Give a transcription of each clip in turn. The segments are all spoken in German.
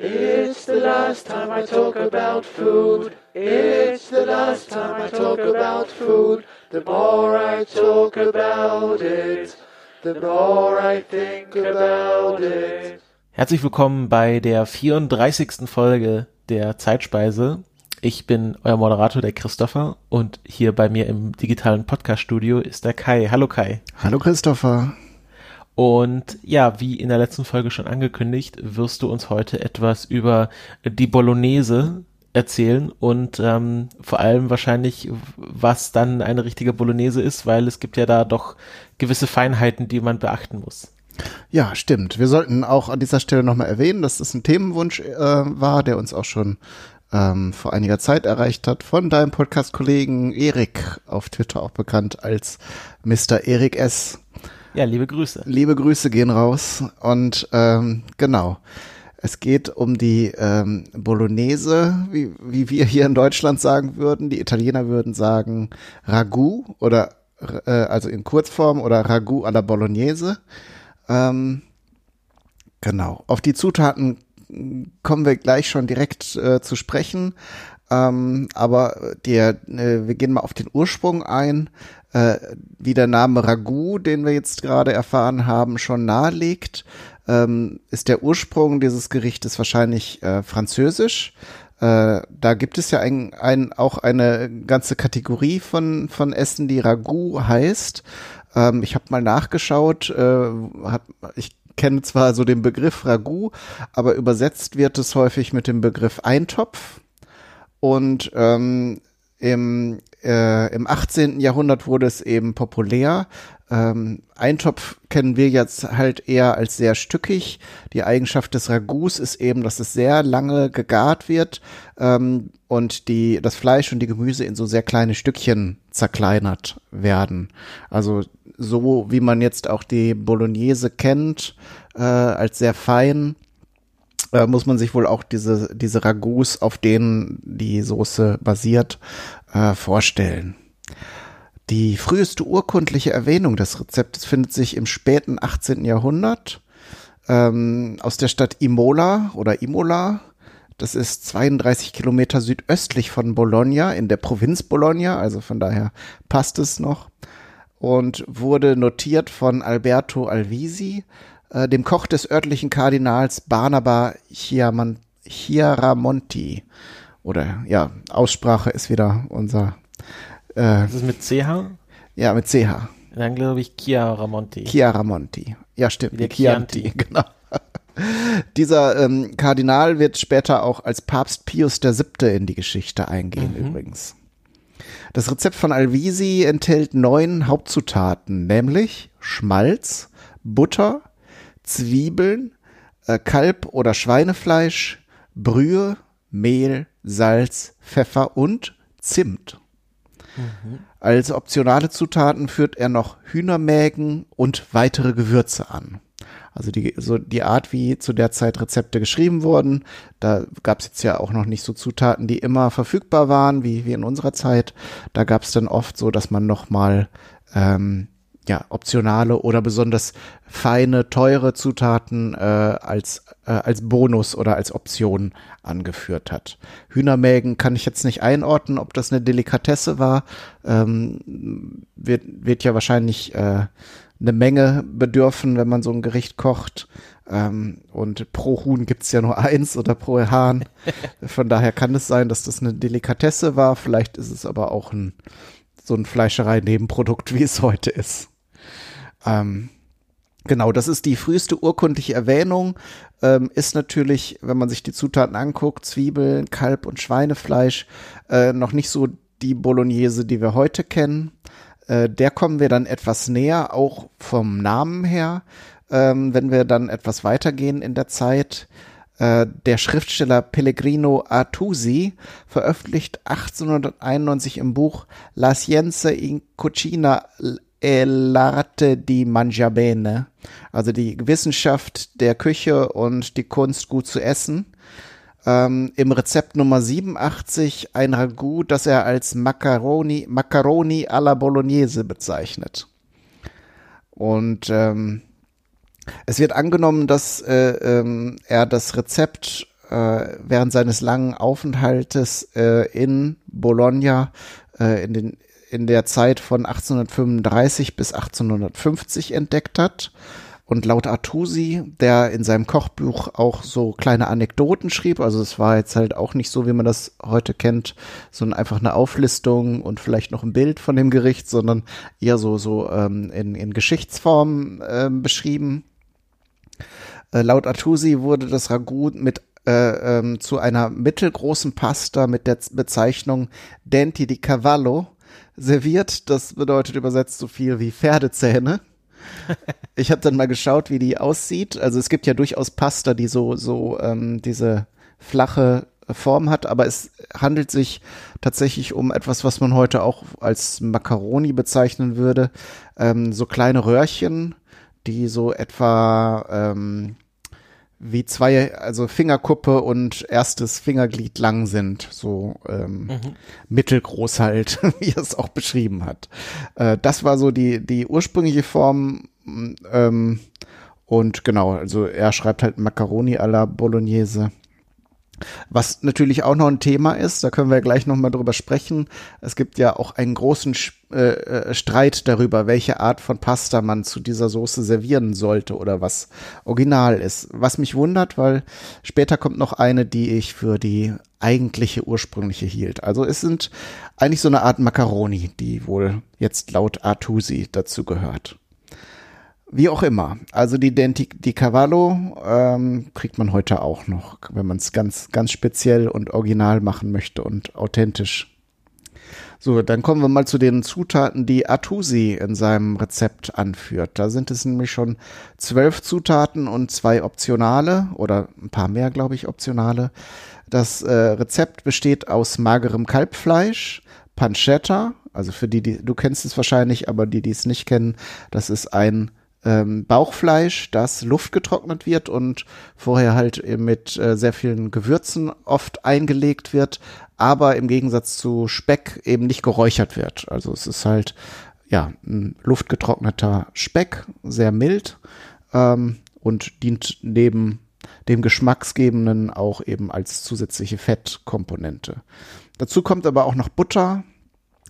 It's the last time I talk about food. It's the last time I talk about food. The more I talk about it, the more I think about it. Herzlich willkommen bei der 34. Folge der Zeitspeise. Ich bin euer Moderator, der Christopher, und hier bei mir im digitalen Podcast-Studio ist der Kai. Hallo Kai. Hallo Christopher. Und ja, wie in der letzten Folge schon angekündigt, wirst du uns heute etwas über die Bolognese erzählen und ähm, vor allem wahrscheinlich, was dann eine richtige Bolognese ist, weil es gibt ja da doch gewisse Feinheiten, die man beachten muss. Ja, stimmt. Wir sollten auch an dieser Stelle nochmal erwähnen, dass das ein Themenwunsch äh, war, der uns auch schon ähm, vor einiger Zeit erreicht hat von deinem Podcast-Kollegen Erik, auf Twitter auch bekannt als Mr. Erik S. Ja, liebe Grüße. Liebe Grüße gehen raus. Und ähm, genau, es geht um die ähm, Bolognese, wie, wie wir hier in Deutschland sagen würden. Die Italiener würden sagen Ragout oder äh, also in Kurzform oder Ragout alla Bolognese. Ähm, genau. Auf die Zutaten kommen wir gleich schon direkt äh, zu sprechen. Ähm, aber der, äh, wir gehen mal auf den Ursprung ein äh, wie der Name Ragout, den wir jetzt gerade erfahren haben, schon nahelegt, ähm, ist der Ursprung dieses Gerichtes wahrscheinlich äh, französisch. Äh, da gibt es ja ein, ein, auch eine ganze Kategorie von, von Essen, die Ragout heißt. Ähm, ich habe mal nachgeschaut, äh, hat, ich kenne zwar so den Begriff Ragout, aber übersetzt wird es häufig mit dem Begriff Eintopf. Und ähm, im, äh, im 18. Jahrhundert wurde es eben populär. Ähm, Eintopf kennen wir jetzt halt eher als sehr stückig. Die Eigenschaft des Ragouts ist eben, dass es sehr lange gegart wird ähm, und die, das Fleisch und die Gemüse in so sehr kleine Stückchen zerkleinert werden. Also so wie man jetzt auch die Bolognese kennt, äh, als sehr fein äh, muss man sich wohl auch diese, diese Ragouts, auf denen die Soße basiert, äh, vorstellen. Die früheste urkundliche Erwähnung des Rezeptes findet sich im späten 18. Jahrhundert ähm, aus der Stadt Imola oder Imola. Das ist 32 Kilometer südöstlich von Bologna in der Provinz Bologna, also von daher passt es noch. Und wurde notiert von Alberto Alvisi, äh, dem Koch des örtlichen Kardinals Barnaba Chiaramonti. Oder ja, Aussprache ist wieder unser. Äh, das ist mit CH? Ja, mit CH. Dann glaube ich Chiaramonti. Chiaramonti. Ja, stimmt. Der Chianti. Chianti. Genau. Dieser ähm, Kardinal wird später auch als Papst Pius VII. in die Geschichte eingehen, mhm. übrigens. Das Rezept von Alvisi enthält neun Hauptzutaten, nämlich Schmalz, Butter, Zwiebeln, äh, Kalb- oder Schweinefleisch, Brühe, Mehl, Salz, Pfeffer und Zimt. Mhm. Als optionale Zutaten führt er noch Hühnermägen und weitere Gewürze an. Also die, so die Art, wie zu der Zeit Rezepte geschrieben wurden, da gab es jetzt ja auch noch nicht so Zutaten, die immer verfügbar waren, wie, wie in unserer Zeit. Da gab es dann oft so, dass man noch mal ähm, ja, optionale oder besonders feine, teure Zutaten äh, als, äh, als Bonus oder als Option angeführt hat. Hühnermägen kann ich jetzt nicht einordnen, ob das eine Delikatesse war. Ähm, wird, wird ja wahrscheinlich äh, eine Menge bedürfen, wenn man so ein Gericht kocht. Ähm, und pro Huhn gibt's ja nur eins oder pro Hahn. Von daher kann es sein, dass das eine Delikatesse war. Vielleicht ist es aber auch ein so ein Fleischerei-Nebenprodukt, wie es heute ist. Ähm, genau, das ist die früheste urkundliche Erwähnung. Ähm, ist natürlich, wenn man sich die Zutaten anguckt, Zwiebeln, Kalb und Schweinefleisch, äh, noch nicht so die Bolognese, die wir heute kennen. Äh, der kommen wir dann etwas näher, auch vom Namen her, ähm, wenn wir dann etwas weitergehen in der Zeit. Äh, der Schriftsteller Pellegrino Artusi veröffentlicht 1891 im Buch La Scienza in Cucina e l'arte di mangiabene, also die Wissenschaft der Küche und die Kunst gut zu essen. Ähm, Im Rezept Nummer 87 ein Ragout, das er als Macaroni, Macaroni alla Bolognese bezeichnet. Und ähm, es wird angenommen, dass äh, ähm, er das Rezept äh, während seines langen Aufenthaltes äh, in Bologna äh, in, den, in der Zeit von 1835 bis 1850 entdeckt hat. Und laut Artusi, der in seinem Kochbuch auch so kleine Anekdoten schrieb, also es war jetzt halt auch nicht so, wie man das heute kennt, sondern einfach eine Auflistung und vielleicht noch ein Bild von dem Gericht, sondern eher so, so ähm, in, in Geschichtsform äh, beschrieben. Äh, laut Artusi wurde das Ragout mit äh, ähm, zu einer mittelgroßen Pasta mit der Bezeichnung Denti di Cavallo serviert. Das bedeutet übersetzt so viel wie Pferdezähne. ich habe dann mal geschaut, wie die aussieht. Also es gibt ja durchaus Pasta, die so, so ähm, diese flache Form hat, aber es handelt sich tatsächlich um etwas, was man heute auch als Macaroni bezeichnen würde. Ähm, so kleine Röhrchen, die so etwa ähm, wie zwei, also Fingerkuppe und erstes Fingerglied lang sind, so ähm, mhm. mittelgroß halt, wie er es auch beschrieben hat. Äh, das war so die, die ursprüngliche Form ähm, und genau, also er schreibt halt Macaroni alla Bolognese. Was natürlich auch noch ein Thema ist, da können wir gleich noch mal drüber sprechen. Es gibt ja auch einen großen äh, äh, Streit darüber, welche Art von Pasta man zu dieser Soße servieren sollte oder was original ist. Was mich wundert, weil später kommt noch eine, die ich für die eigentliche ursprüngliche hielt. Also es sind eigentlich so eine Art Macaroni, die wohl jetzt laut Artusi dazu gehört. Wie auch immer. Also die Denti di Cavallo ähm, kriegt man heute auch noch, wenn man es ganz, ganz speziell und original machen möchte und authentisch. So, dann kommen wir mal zu den Zutaten, die Artusi in seinem Rezept anführt. Da sind es nämlich schon zwölf Zutaten und zwei optionale oder ein paar mehr, glaube ich, optionale. Das äh, Rezept besteht aus magerem Kalbfleisch, Pancetta, also für die, die, du kennst es wahrscheinlich, aber die, die es nicht kennen, das ist ein ähm, Bauchfleisch, das luftgetrocknet wird und vorher halt mit äh, sehr vielen Gewürzen oft eingelegt wird, aber im Gegensatz zu Speck eben nicht geräuchert wird. Also es ist halt ja ein luftgetrockneter Speck, sehr mild ähm, und dient neben dem Geschmacksgebenden auch eben als zusätzliche Fettkomponente. Dazu kommt aber auch noch Butter,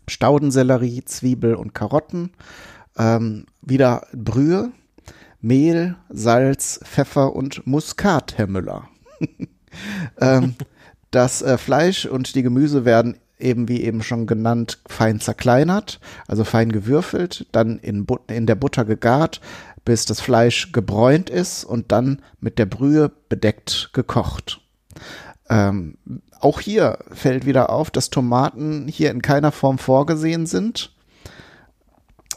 Staudensellerie, Zwiebel und Karotten ähm, wieder Brühe, Mehl, Salz, Pfeffer und Muskat, Herr Müller. ähm, das äh, Fleisch und die Gemüse werden eben wie eben schon genannt fein zerkleinert, also fein gewürfelt, dann in, But in der Butter gegart, bis das Fleisch gebräunt ist und dann mit der Brühe bedeckt gekocht. Ähm, auch hier fällt wieder auf, dass Tomaten hier in keiner Form vorgesehen sind.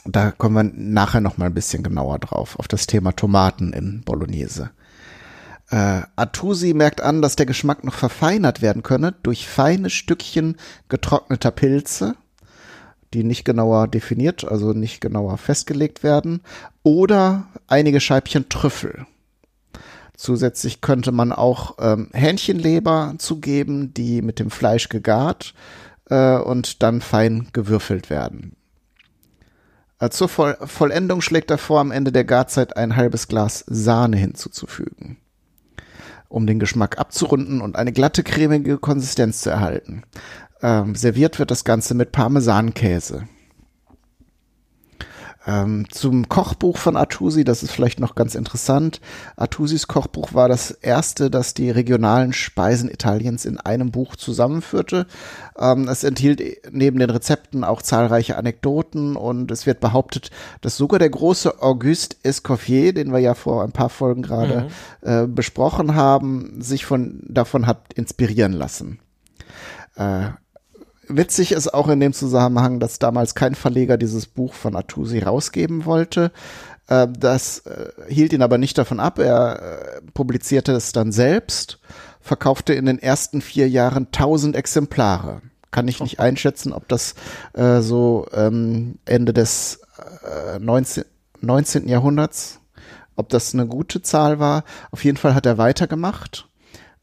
Da kommen wir nachher noch mal ein bisschen genauer drauf, auf das Thema Tomaten in Bolognese. Äh, Artusi merkt an, dass der Geschmack noch verfeinert werden könne durch feine Stückchen getrockneter Pilze, die nicht genauer definiert, also nicht genauer festgelegt werden, oder einige Scheibchen Trüffel. Zusätzlich könnte man auch ähm, Hähnchenleber zugeben, die mit dem Fleisch gegart äh, und dann fein gewürfelt werden. Zur Voll Vollendung schlägt er vor, am Ende der Garzeit ein halbes Glas Sahne hinzuzufügen, um den Geschmack abzurunden und eine glatte, cremige Konsistenz zu erhalten. Ähm, serviert wird das Ganze mit Parmesankäse. Ähm, zum Kochbuch von Artusi, das ist vielleicht noch ganz interessant. Artusis Kochbuch war das erste, das die regionalen Speisen Italiens in einem Buch zusammenführte. Ähm, es enthielt neben den Rezepten auch zahlreiche Anekdoten und es wird behauptet, dass sogar der große Auguste Escoffier, den wir ja vor ein paar Folgen gerade mhm. äh, besprochen haben, sich von davon hat inspirieren lassen. Äh, Witzig ist auch in dem Zusammenhang, dass damals kein Verleger dieses Buch von Artusi rausgeben wollte. Äh, das äh, hielt ihn aber nicht davon ab. Er äh, publizierte es dann selbst, verkaufte in den ersten vier Jahren 1000 Exemplare. Kann ich nicht einschätzen, ob das so ähm, Ende des 19, 19. Jahrhunderts, ob das eine gute Zahl war. Auf jeden Fall hat er weitergemacht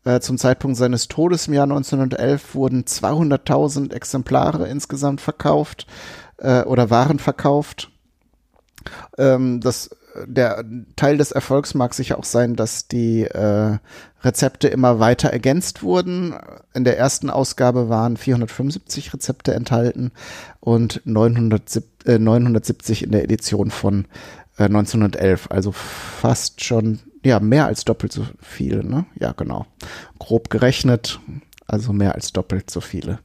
äh, zum Zeitpunkt seines Todes im Jahr 1911 wurden 200.000 Exemplare insgesamt verkauft äh, oder waren verkauft. Ähm, das der Teil des Erfolgs mag sicher auch sein, dass die äh, Rezepte immer weiter ergänzt wurden. In der ersten Ausgabe waren 475 Rezepte enthalten und 970, äh, 970 in der Edition von äh, 1911. Also fast schon, ja, mehr als doppelt so viele, ne? Ja, genau. Grob gerechnet, also mehr als doppelt so viele.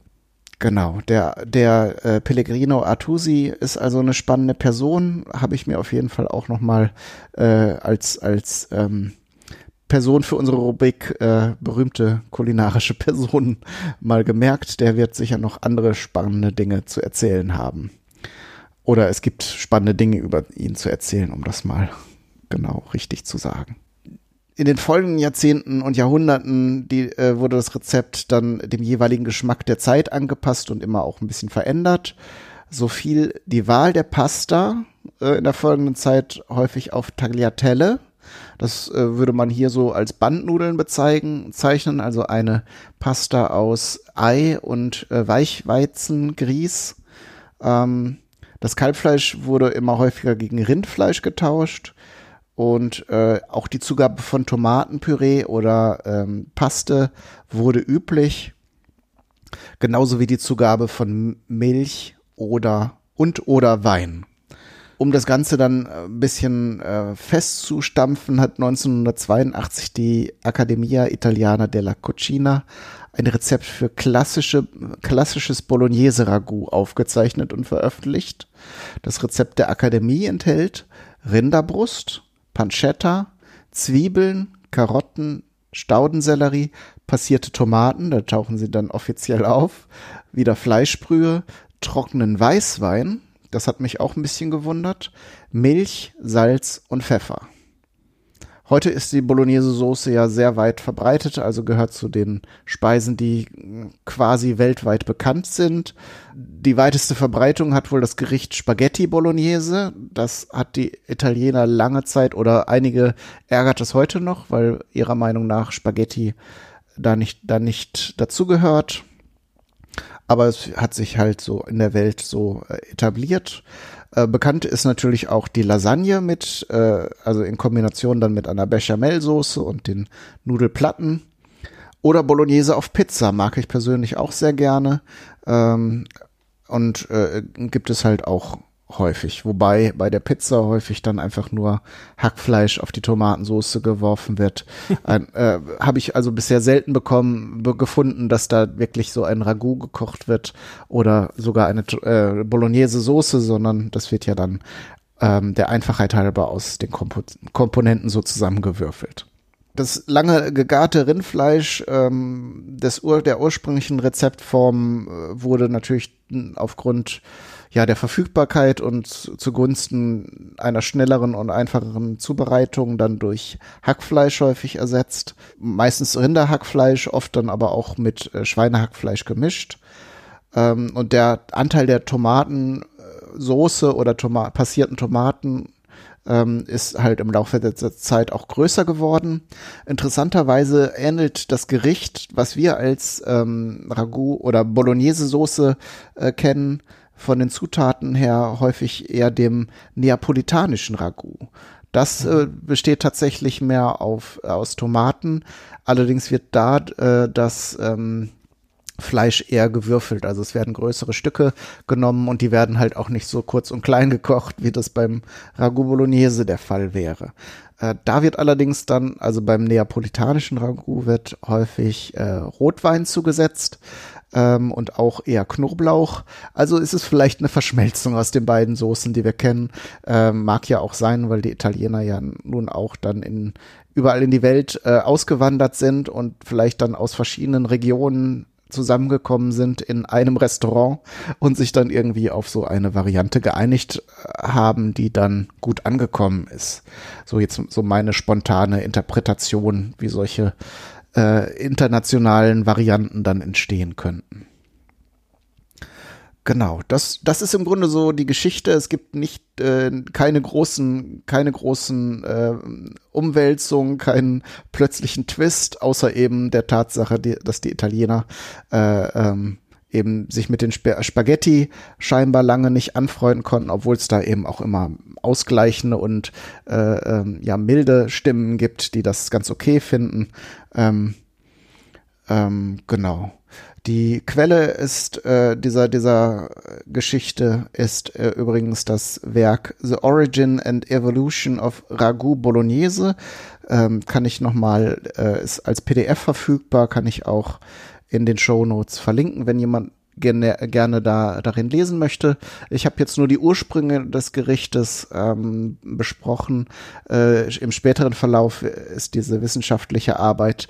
Genau, der, der äh, Pellegrino Artusi ist also eine spannende Person, habe ich mir auf jeden Fall auch nochmal äh, als, als ähm, Person für unsere Rubrik äh, berühmte kulinarische Personen mal gemerkt. Der wird sicher noch andere spannende Dinge zu erzählen haben. Oder es gibt spannende Dinge über ihn zu erzählen, um das mal genau richtig zu sagen in den folgenden Jahrzehnten und Jahrhunderten die, äh, wurde das Rezept dann dem jeweiligen Geschmack der Zeit angepasst und immer auch ein bisschen verändert. So fiel die Wahl der Pasta äh, in der folgenden Zeit häufig auf Tagliatelle. Das äh, würde man hier so als Bandnudeln bezeichnen, zeichnen, also eine Pasta aus Ei und äh, Weichweizengrieß. Ähm, das Kalbfleisch wurde immer häufiger gegen Rindfleisch getauscht und äh, auch die Zugabe von Tomatenpüree oder ähm, Paste wurde üblich, genauso wie die Zugabe von Milch oder und oder Wein. Um das Ganze dann ein äh, bisschen äh, festzustampfen, hat 1982 die Accademia Italiana della Cucina ein Rezept für klassische, klassisches Bolognese-Ragout aufgezeichnet und veröffentlicht. Das Rezept der Akademie enthält Rinderbrust, Pancetta, Zwiebeln, Karotten, Staudensellerie, passierte Tomaten, da tauchen sie dann offiziell auf, wieder Fleischbrühe, trockenen Weißwein, das hat mich auch ein bisschen gewundert, Milch, Salz und Pfeffer. Heute ist die Bolognese-Soße ja sehr weit verbreitet, also gehört zu den Speisen, die quasi weltweit bekannt sind. Die weiteste Verbreitung hat wohl das Gericht Spaghetti Bolognese. Das hat die Italiener lange Zeit oder einige ärgert es heute noch, weil ihrer Meinung nach Spaghetti da nicht, da nicht dazugehört. Aber es hat sich halt so in der Welt so äh, etabliert. Äh, bekannt ist natürlich auch die Lasagne mit, äh, also in Kombination dann mit einer Bechamelsoße und den Nudelplatten. Oder Bolognese auf Pizza mag ich persönlich auch sehr gerne. Ähm, und äh, gibt es halt auch häufig. Wobei bei der Pizza häufig dann einfach nur Hackfleisch auf die Tomatensoße geworfen wird. äh, Habe ich also bisher selten bekommen, be gefunden, dass da wirklich so ein Ragout gekocht wird oder sogar eine äh, Bolognese-Soße, sondern das wird ja dann ähm, der Einfachheit halber aus den Kompo Komponenten so zusammengewürfelt. Das lange gegarte Rindfleisch ähm, des Ur der ursprünglichen Rezeptform äh, wurde natürlich aufgrund ja, der Verfügbarkeit und zugunsten einer schnelleren und einfacheren Zubereitung dann durch Hackfleisch häufig ersetzt. Meistens Rinderhackfleisch, oft dann aber auch mit äh, Schweinehackfleisch gemischt. Ähm, und der Anteil der Tomatensoße oder Toma passierten Tomaten ähm, ist halt im Laufe der Zeit auch größer geworden. Interessanterweise ähnelt das Gericht, was wir als ähm, Ragout oder Bolognese-Soße äh, kennen, von den Zutaten her häufig eher dem neapolitanischen Ragout. Das äh, besteht tatsächlich mehr auf, aus Tomaten. Allerdings wird da äh, das ähm, Fleisch eher gewürfelt. Also es werden größere Stücke genommen und die werden halt auch nicht so kurz und klein gekocht, wie das beim Ragout Bolognese der Fall wäre. Äh, da wird allerdings dann, also beim neapolitanischen Ragout wird häufig äh, Rotwein zugesetzt ähm, und auch eher Knoblauch. Also ist es vielleicht eine Verschmelzung aus den beiden Soßen, die wir kennen. Ähm, mag ja auch sein, weil die Italiener ja nun auch dann in überall in die Welt äh, ausgewandert sind und vielleicht dann aus verschiedenen Regionen zusammengekommen sind in einem Restaurant und sich dann irgendwie auf so eine Variante geeinigt äh, haben, die dann gut angekommen ist. So jetzt so meine spontane Interpretation, wie solche äh, internationalen Varianten dann entstehen könnten. Genau, das, das ist im Grunde so die Geschichte. Es gibt nicht äh, keine großen, keine großen äh, Umwälzungen, keinen plötzlichen Twist, außer eben der Tatsache, die, dass die Italiener äh, ähm, eben sich mit den Sp Spaghetti scheinbar lange nicht anfreunden konnten, obwohl es da eben auch immer ausgleichende und äh, ähm, ja milde Stimmen gibt, die das ganz okay finden. Ähm, ähm, genau. Die Quelle ist äh, dieser dieser Geschichte ist äh, übrigens das Werk The Origin and Evolution of Ragout Bolognese. Ähm, kann ich noch mal äh, ist als PDF verfügbar, kann ich auch in den Show Notes verlinken, wenn jemand gerne, gerne da darin lesen möchte. Ich habe jetzt nur die Ursprünge des Gerichtes ähm, besprochen. Äh, Im späteren Verlauf ist diese wissenschaftliche Arbeit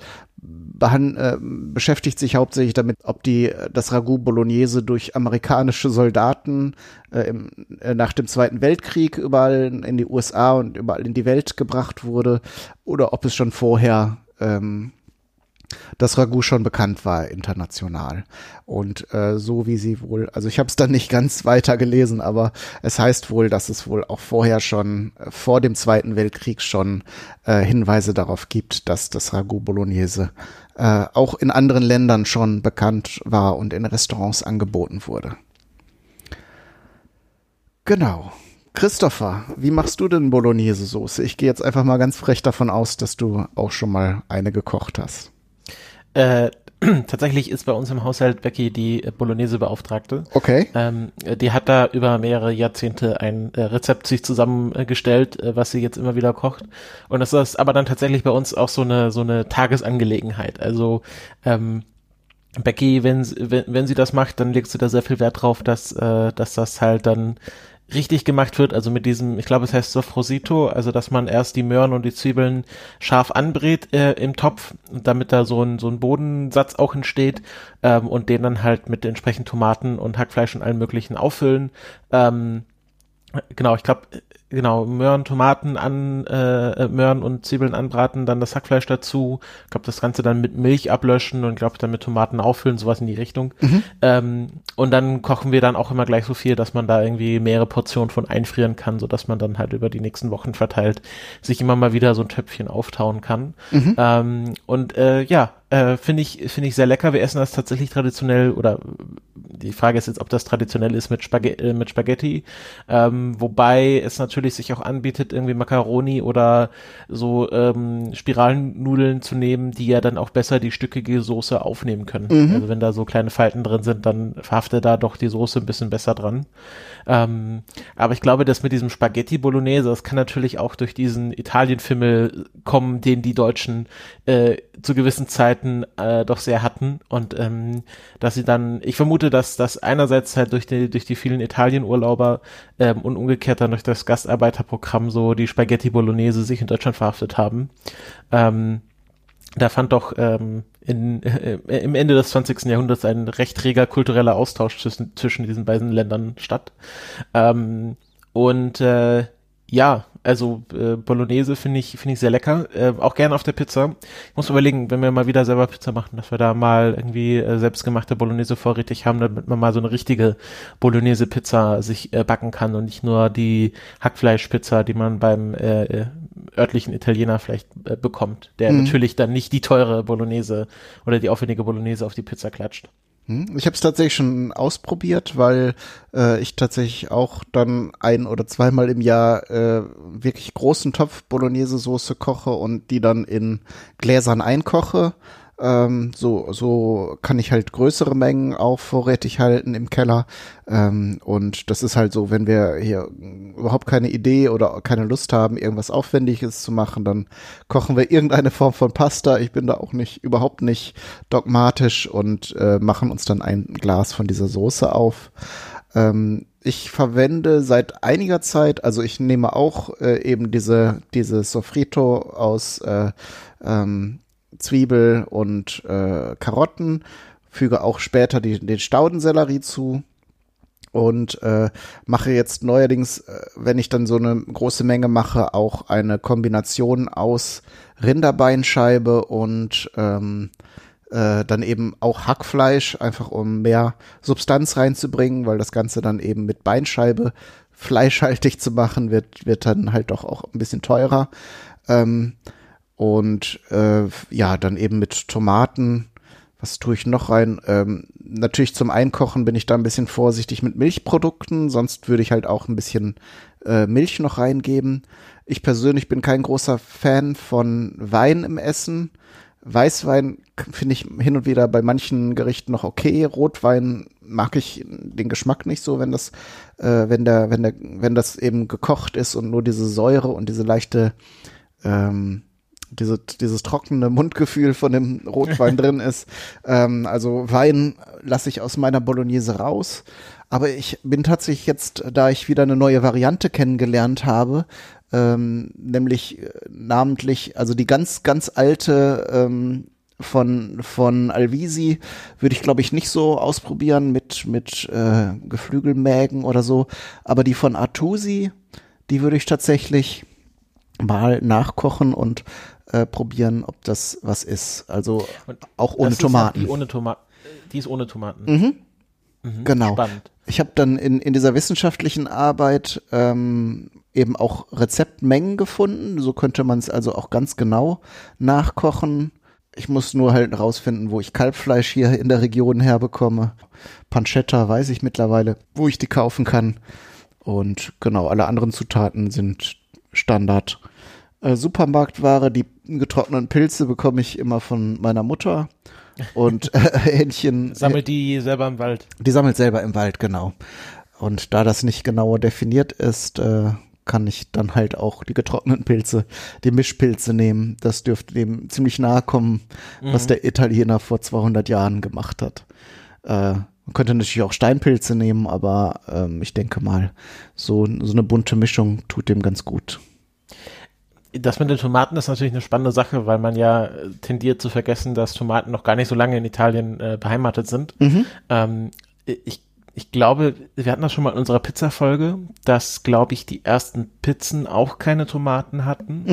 äh, beschäftigt sich hauptsächlich damit, ob die das Ragout Bolognese durch amerikanische Soldaten äh, im, äh, nach dem Zweiten Weltkrieg überall in die USA und überall in die Welt gebracht wurde oder ob es schon vorher ähm, das Ragout schon bekannt war international. Und äh, so wie sie wohl, also ich habe es dann nicht ganz weiter gelesen, aber es heißt wohl, dass es wohl auch vorher schon, äh, vor dem Zweiten Weltkrieg schon äh, Hinweise darauf gibt, dass das Ragout Bolognese äh, auch in anderen Ländern schon bekannt war und in Restaurants angeboten wurde. Genau. Christopher, wie machst du denn Bolognese-Soße? Ich gehe jetzt einfach mal ganz frech davon aus, dass du auch schon mal eine gekocht hast. Äh, tatsächlich ist bei uns im Haushalt Becky die Bolognese-Beauftragte. Okay. Ähm, die hat da über mehrere Jahrzehnte ein äh, Rezept sich zusammengestellt, äh, was sie jetzt immer wieder kocht. Und das ist aber dann tatsächlich bei uns auch so eine so eine Tagesangelegenheit. Also ähm, Becky, wenn, wenn, wenn sie das macht, dann legt sie da sehr viel Wert drauf, dass, äh, dass das halt dann richtig gemacht wird, also mit diesem, ich glaube, es heißt Sofrosito, also dass man erst die Möhren und die Zwiebeln scharf anbrät äh, im Topf, damit da so ein, so ein Bodensatz auch entsteht ähm, und den dann halt mit entsprechend Tomaten und Hackfleisch und allem möglichen auffüllen. Ähm, genau, ich glaube, genau, Möhren, Tomaten an, äh, Möhren und Zwiebeln anbraten, dann das Hackfleisch dazu. Ich glaube, das Ganze dann mit Milch ablöschen und glaube dann mit Tomaten auffüllen, sowas in die Richtung. Mhm. Ähm, und dann kochen wir dann auch immer gleich so viel, dass man da irgendwie mehrere Portionen von einfrieren kann, so dass man dann halt über die nächsten Wochen verteilt sich immer mal wieder so ein Töpfchen auftauen kann. Mhm. Ähm, und äh, ja, äh, finde ich, finde ich sehr lecker. Wir essen das tatsächlich traditionell oder die Frage ist jetzt, ob das traditionell ist mit, Spaghe äh, mit Spaghetti. Ähm, wobei es natürlich sich auch anbietet, irgendwie Macaroni oder so ähm, Spiralnudeln zu nehmen, die ja dann auch besser die stückige Soße aufnehmen können. Mhm. Also wenn da so kleine Falten drin sind, dann verhaftet da doch die Soße ein bisschen besser dran. Ähm, aber ich glaube, dass mit diesem Spaghetti Bolognese, das kann natürlich auch durch diesen Italienfimmel kommen, den die Deutschen äh, zu gewissen Zeiten äh, doch sehr hatten und ähm, dass sie dann, ich vermute, dass das einerseits halt durch die durch die vielen Italienurlauber ähm, und umgekehrt dann durch das Gastarbeiterprogramm so die Spaghetti Bolognese sich in Deutschland verhaftet haben. Ähm, da fand doch ähm, in, äh, im Ende des 20. Jahrhunderts ein recht reger kultureller Austausch zwischen, zwischen diesen beiden Ländern statt. Ähm, und äh, ja, also äh, Bolognese finde ich finde ich sehr lecker, äh, auch gerne auf der Pizza. Ich muss überlegen, wenn wir mal wieder selber Pizza machen, dass wir da mal irgendwie äh, selbstgemachte Bolognese vorrätig haben, damit man mal so eine richtige Bolognese Pizza sich äh, backen kann und nicht nur die Hackfleischpizza, die man beim äh, äh örtlichen Italiener vielleicht äh, bekommt, der mhm. natürlich dann nicht die teure Bolognese oder die aufwendige Bolognese auf die Pizza klatscht. Hm? Ich habe es tatsächlich schon ausprobiert, weil äh, ich tatsächlich auch dann ein oder zweimal im Jahr äh, wirklich großen Topf Bolognese Soße koche und die dann in Gläsern einkoche ähm, so, so kann ich halt größere Mengen auch vorrätig halten im Keller. Ähm, und das ist halt so, wenn wir hier überhaupt keine Idee oder keine Lust haben, irgendwas Aufwendiges zu machen, dann kochen wir irgendeine Form von Pasta. Ich bin da auch nicht, überhaupt nicht dogmatisch und äh, machen uns dann ein Glas von dieser Soße auf. Ähm, ich verwende seit einiger Zeit, also ich nehme auch äh, eben diese, diese Sofrito aus äh, ähm, Zwiebel und äh, Karotten, füge auch später die, den Staudensellerie zu und äh, mache jetzt neuerdings, äh, wenn ich dann so eine große Menge mache, auch eine Kombination aus Rinderbeinscheibe und ähm, äh, dann eben auch Hackfleisch, einfach um mehr Substanz reinzubringen, weil das Ganze dann eben mit Beinscheibe fleischhaltig zu machen, wird, wird dann halt doch auch ein bisschen teurer. Ähm, und äh, ja, dann eben mit Tomaten, Was tue ich noch rein? Ähm, natürlich zum Einkochen bin ich da ein bisschen vorsichtig mit Milchprodukten, sonst würde ich halt auch ein bisschen äh, Milch noch reingeben. Ich persönlich bin kein großer Fan von Wein im Essen. Weißwein finde ich hin und wieder bei manchen Gerichten noch okay. Rotwein mag ich den Geschmack nicht so, wenn das, äh, wenn der, wenn der, wenn das eben gekocht ist und nur diese Säure und diese leichte, ähm, diese, dieses trockene Mundgefühl von dem Rotwein drin ist. Ähm, also Wein lasse ich aus meiner Bolognese raus. Aber ich bin tatsächlich jetzt, da ich wieder eine neue Variante kennengelernt habe, ähm, nämlich äh, namentlich, also die ganz, ganz alte ähm, von, von Alvisi würde ich, glaube ich, nicht so ausprobieren mit, mit äh, Geflügelmägen oder so. Aber die von Artusi, die würde ich tatsächlich mal nachkochen und äh, probieren, ob das was ist. Also Und auch ohne Das ist Tomaten. Die, ohne Toma die ist ohne Tomaten. Mhm. Mhm. Genau. Spannend. Ich habe dann in, in dieser wissenschaftlichen Arbeit ähm, eben auch Rezeptmengen gefunden. So könnte man es also auch ganz genau nachkochen. Ich muss nur halt rausfinden, wo ich Kalbfleisch hier in der Region herbekomme. Pancetta weiß ich mittlerweile, wo ich die kaufen kann. Und genau, alle anderen Zutaten sind Standard. Äh, Supermarktware, die getrockneten Pilze bekomme ich immer von meiner Mutter. Und äh, Hähnchen. Sammelt die selber im Wald. Die sammelt selber im Wald, genau. Und da das nicht genauer definiert ist, äh, kann ich dann halt auch die getrockneten Pilze, die Mischpilze nehmen. Das dürfte dem ziemlich nahe kommen, was Mhm. der Italiener vor 200 Jahren gemacht hat. Äh, man könnte natürlich auch Steinpilze nehmen, aber ähm, ich denke mal, so, so eine bunte Mischung tut dem ganz gut. Das mit den Tomaten ist natürlich eine spannende Sache, weil man ja äh, tendiert zu vergessen, dass Tomaten noch gar nicht so lange in Italien äh, beheimatet sind. Ähm, ich, ich glaube, wir hatten das schon mal in unserer Pizza-Folge, dass, glaube ich, die ersten Pizzen auch keine Tomaten hatten,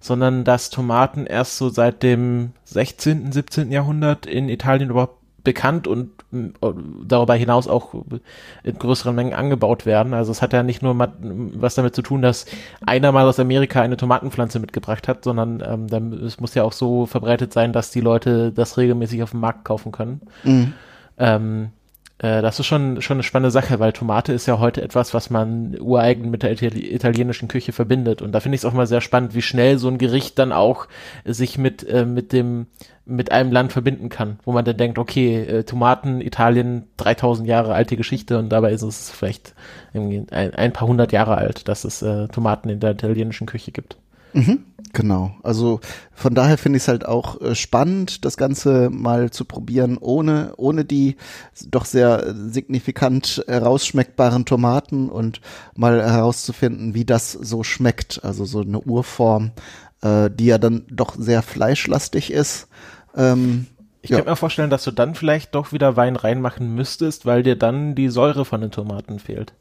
sondern dass Tomaten erst so seit dem 16., 17. Jahrhundert in Italien überhaupt bekannt und m, darüber hinaus auch in größeren Mengen angebaut werden. Also es hat ja nicht nur was damit zu tun, dass einer mal aus Amerika eine Tomatenpflanze mitgebracht hat, sondern ähm, dann, es muss ja auch so verbreitet sein, dass die Leute das regelmäßig auf dem Markt kaufen können. Ähm, äh, das ist schon, schon eine spannende Sache, weil Tomate ist ja heute etwas, was man ureigen mit der Itali italienischen Küche verbindet. Und da finde ich es auch mal sehr spannend, wie schnell so ein Gericht dann auch sich mit, äh, mit dem, mit einem Land verbinden kann, wo man dann denkt, okay, äh, Tomaten, Italien, 3000 Jahre alte Geschichte und dabei ist es vielleicht ein, ein paar hundert Jahre alt, dass es äh, Tomaten in der italienischen Küche gibt. Genau. Also von daher finde ich es halt auch äh, spannend, das Ganze mal zu probieren, ohne, ohne die doch sehr äh, signifikant herausschmeckbaren Tomaten und mal herauszufinden, wie das so schmeckt. Also so eine Urform, äh, die ja dann doch sehr fleischlastig ist. Ähm, Ich Ja. könnte mir vorstellen, dass du dann vielleicht doch wieder Wein reinmachen müsstest, weil dir dann die Säure von den Tomaten fehlt.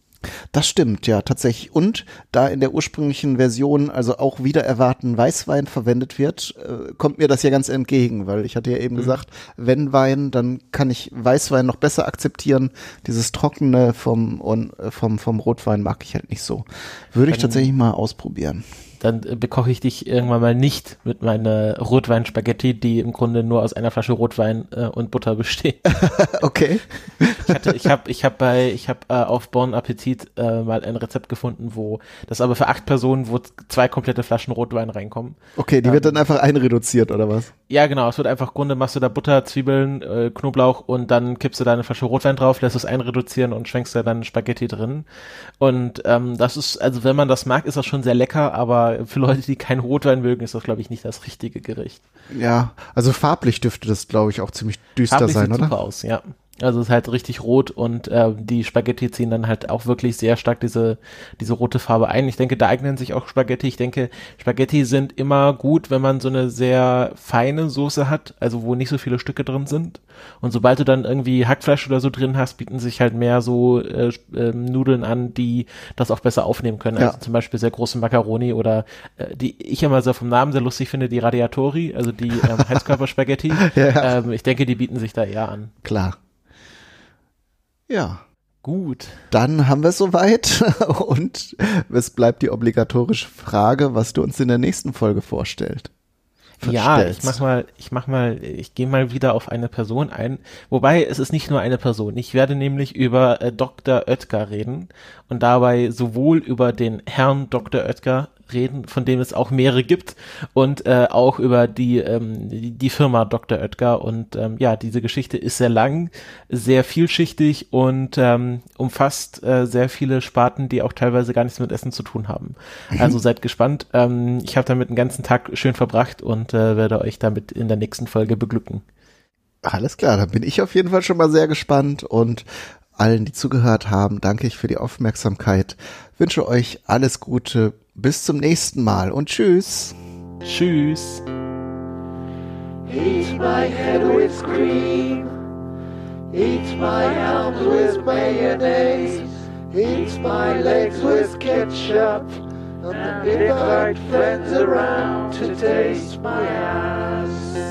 Das stimmt, ja, tatsächlich. Und da in der ursprünglichen Version also auch wieder erwarten Weißwein verwendet wird, äh, kommt mir das ja ganz entgegen, weil ich hatte ja eben gesagt, wenn Wein, dann kann ich Weißwein noch besser akzeptieren. Dieses Trockene vom, und, äh, vom, vom Rotwein mag ich halt nicht so. Würde ich tatsächlich mal ausprobieren. Dann äh, bekoche ich dich irgendwann mal nicht mit meiner Rotwein-Spaghetti, die im Grunde nur aus einer Flasche Rotwein äh, und Butter besteht. Okay. Ich hatte, ich habe, ich habe bei, ich habe äh, auf Bon Appetit äh, mal ein Rezept gefunden, wo das aber für acht Personen, wo zwei komplette Flaschen Rotwein reinkommen. Okay, die wird dann einfach einreduziert, oder was? Ja, genau. Es wird einfach Grunde, machst du da Butter, Zwiebeln, äh, Knoblauch und dann kippst du da eine Flasche Rotwein drauf, lässt es einreduzieren und schwenkst da dann Spaghetti drin. Und ähm, das ist, also wenn man das mag, ist das schon sehr lecker, aber für Leute, die keinen Rotwein mögen, ist das, glaube ich, nicht das richtige Gericht. Ja, also farblich dürfte das, glaube ich, auch ziemlich düster Farblich sein, sieht oder? super aus, ja. Also es ist halt richtig rot und äh, die Spaghetti ziehen dann halt auch wirklich sehr stark diese, diese rote Farbe ein. Ich denke, da eignen sich auch Spaghetti. Ich denke, Spaghetti sind immer gut, wenn man so eine sehr feine Soße hat, also wo nicht so viele Stücke drin sind. Und sobald du dann irgendwie Hackfleisch oder so drin hast, bieten sich halt mehr so äh, ähm, Nudeln an, die das auch besser aufnehmen können. Ja. Also zum Beispiel sehr große Macaroni oder äh, die ich immer so vom Namen sehr lustig finde, die Radiatori, also die ähm, Heizkörperspaghetti. Ja. ähm, ich denke, die bieten sich da eher an. Klar. Ja. Gut. Dann haben wir es soweit und es bleibt die obligatorische Frage, was du uns in der nächsten Folge vorstellst. Ja, ich mach mal, ich mach mal, ich gehe mal wieder auf eine Person ein. Wobei es ist nicht nur eine Person. Ich werde nämlich über äh, Dr. Oetker reden und dabei sowohl über den Herrn Dr. Oetker reden, von dem es auch mehrere gibt und äh, auch über die, ähm, die, die Firma Dr. Oetker und ähm, ja, diese Geschichte ist sehr lang, sehr vielschichtig und ähm, umfasst äh, sehr viele Sparten, die auch teilweise gar nichts mit Essen zu tun haben. Mhm. Also seid gespannt. Ähm, ich habe damit den ganzen Tag schön verbracht und äh, werde euch damit in der nächsten Folge beglücken. Alles klar, dann bin ich auf jeden Fall schon mal sehr gespannt und allen, die zugehört haben, danke ich für die Aufmerksamkeit. Wünsche euch alles Gute, bis zum nächsten Mal und tschüss. Tschüss. Eat my head with cream. Eat my arms with mayonnaise. Eat my legs with ketchup. And invite friends around to taste my ass.